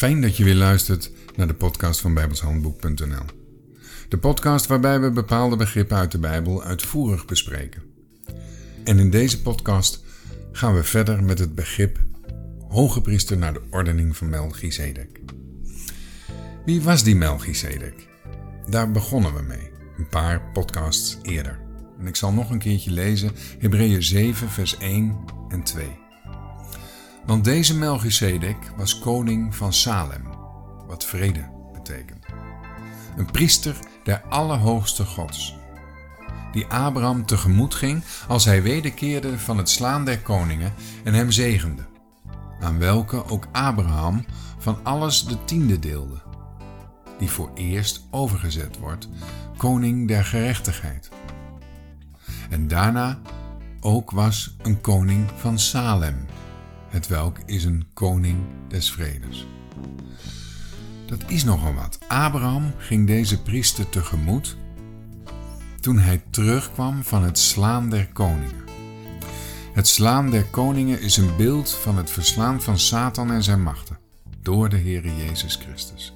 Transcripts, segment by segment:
Fijn dat je weer luistert naar de podcast van bijbelshandboek.nl. De podcast waarbij we bepaalde begrippen uit de Bijbel uitvoerig bespreken. En in deze podcast gaan we verder met het begrip hoge priester naar de ordening van Melchizedek. Wie was die Melchizedek? Daar begonnen we mee, een paar podcasts eerder. En ik zal nog een keertje lezen Hebreeën 7 vers 1 en 2. Want deze Melchizedek was koning van Salem, wat vrede betekent. Een priester der Allerhoogste Gods, die Abraham tegemoet ging als hij wederkeerde van het slaan der koningen en hem zegende, aan welke ook Abraham van alles de tiende deelde, die voor eerst overgezet wordt, koning der gerechtigheid. En daarna ook was een koning van Salem, het welk is een koning des vredes. Dat is nogal wat. Abraham ging deze priester tegemoet toen hij terugkwam van het slaan der koningen. Het slaan der koningen is een beeld van het verslaan van Satan en zijn machten door de Heere Jezus Christus.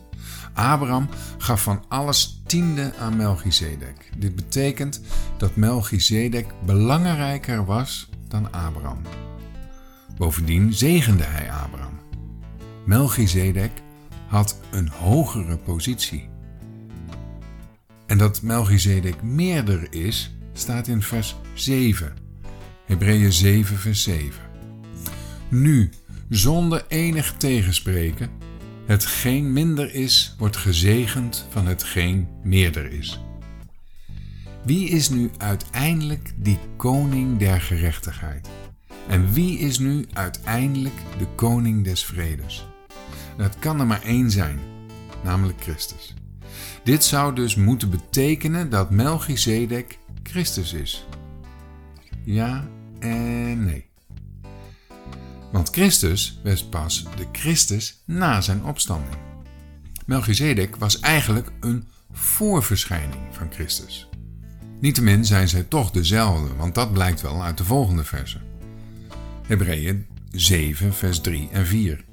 Abraham gaf van alles tiende aan Melchizedek. Dit betekent dat Melchizedek belangrijker was dan Abraham. Bovendien zegende hij Abraham. Melchizedek had een hogere positie. En dat Melchizedek meerder is, staat in vers 7. Hebreeën 7, vers 7. Nu, zonder enig tegenspreken, hetgeen minder is, wordt gezegend van hetgeen meerder is. Wie is nu uiteindelijk die koning der gerechtigheid? En wie is nu uiteindelijk de koning des vredes? Het kan er maar één zijn, namelijk Christus. Dit zou dus moeten betekenen dat Melchizedek Christus is. Ja en nee. Want Christus werd pas de Christus na zijn opstanding. Melchizedek was eigenlijk een voorverschijning van Christus. Niettemin zijn zij toch dezelfde, want dat blijkt wel uit de volgende versen. Hebreeën 7, vers 3 en 4.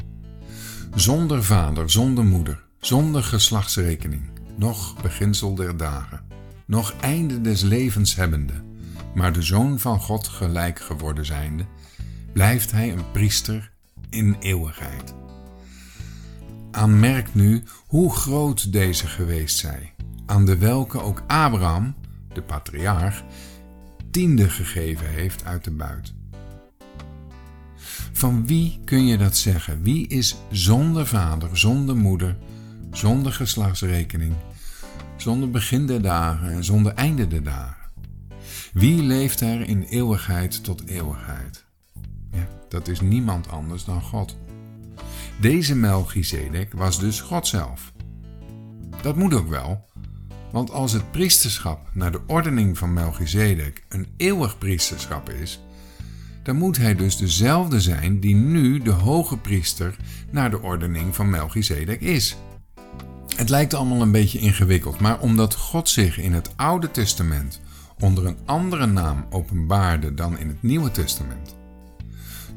Zonder vader, zonder moeder, zonder geslachtsrekening, nog beginsel der dagen, nog einde des levens hebbende, maar de Zoon van God gelijk geworden zijnde, blijft hij een priester in eeuwigheid. Aanmerk nu hoe groot deze geweest zij, aan de welke ook Abraham, de patriarch, tiende gegeven heeft uit de buit. Van wie kun je dat zeggen? Wie is zonder vader, zonder moeder, zonder geslachtsrekening, zonder begin der dagen en zonder einde der dagen? Wie leeft er in eeuwigheid tot eeuwigheid? Ja, dat is niemand anders dan God. Deze Melchizedek was dus God zelf. Dat moet ook wel, want als het priesterschap naar de ordening van Melchizedek een eeuwig priesterschap is, dan moet hij dus dezelfde zijn die nu de hoge priester naar de ordening van Melchizedek is. Het lijkt allemaal een beetje ingewikkeld, maar omdat God zich in het Oude Testament onder een andere naam openbaarde dan in het Nieuwe Testament,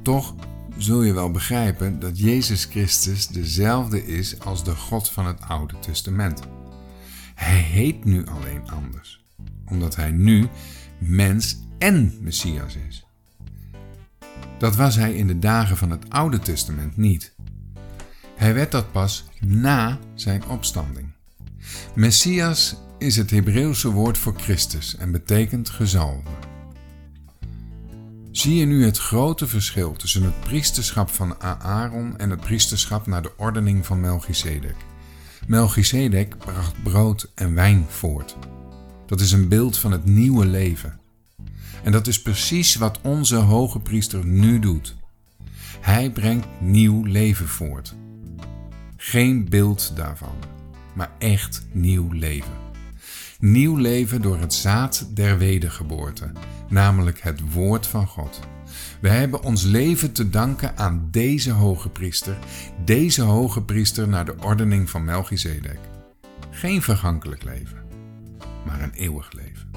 toch zul je wel begrijpen dat Jezus Christus dezelfde is als de God van het Oude Testament. Hij heet nu alleen anders, omdat hij nu mens en Messias is. Dat was hij in de dagen van het Oude Testament niet. Hij werd dat pas na zijn opstanding. Messias is het Hebreeuwse woord voor Christus en betekent gezalde. Zie je nu het grote verschil tussen het priesterschap van Aaron en het priesterschap naar de ordening van Melchizedek? Melchizedek bracht brood en wijn voort. Dat is een beeld van het nieuwe leven. En dat is precies wat onze hoge priester nu doet. Hij brengt nieuw leven voort. Geen beeld daarvan, maar echt nieuw leven. Nieuw leven door het zaad der wedergeboorte, namelijk het woord van God. We hebben ons leven te danken aan deze hoge priester, deze hoge priester naar de ordening van Melchizedek. Geen vergankelijk leven, maar een eeuwig leven.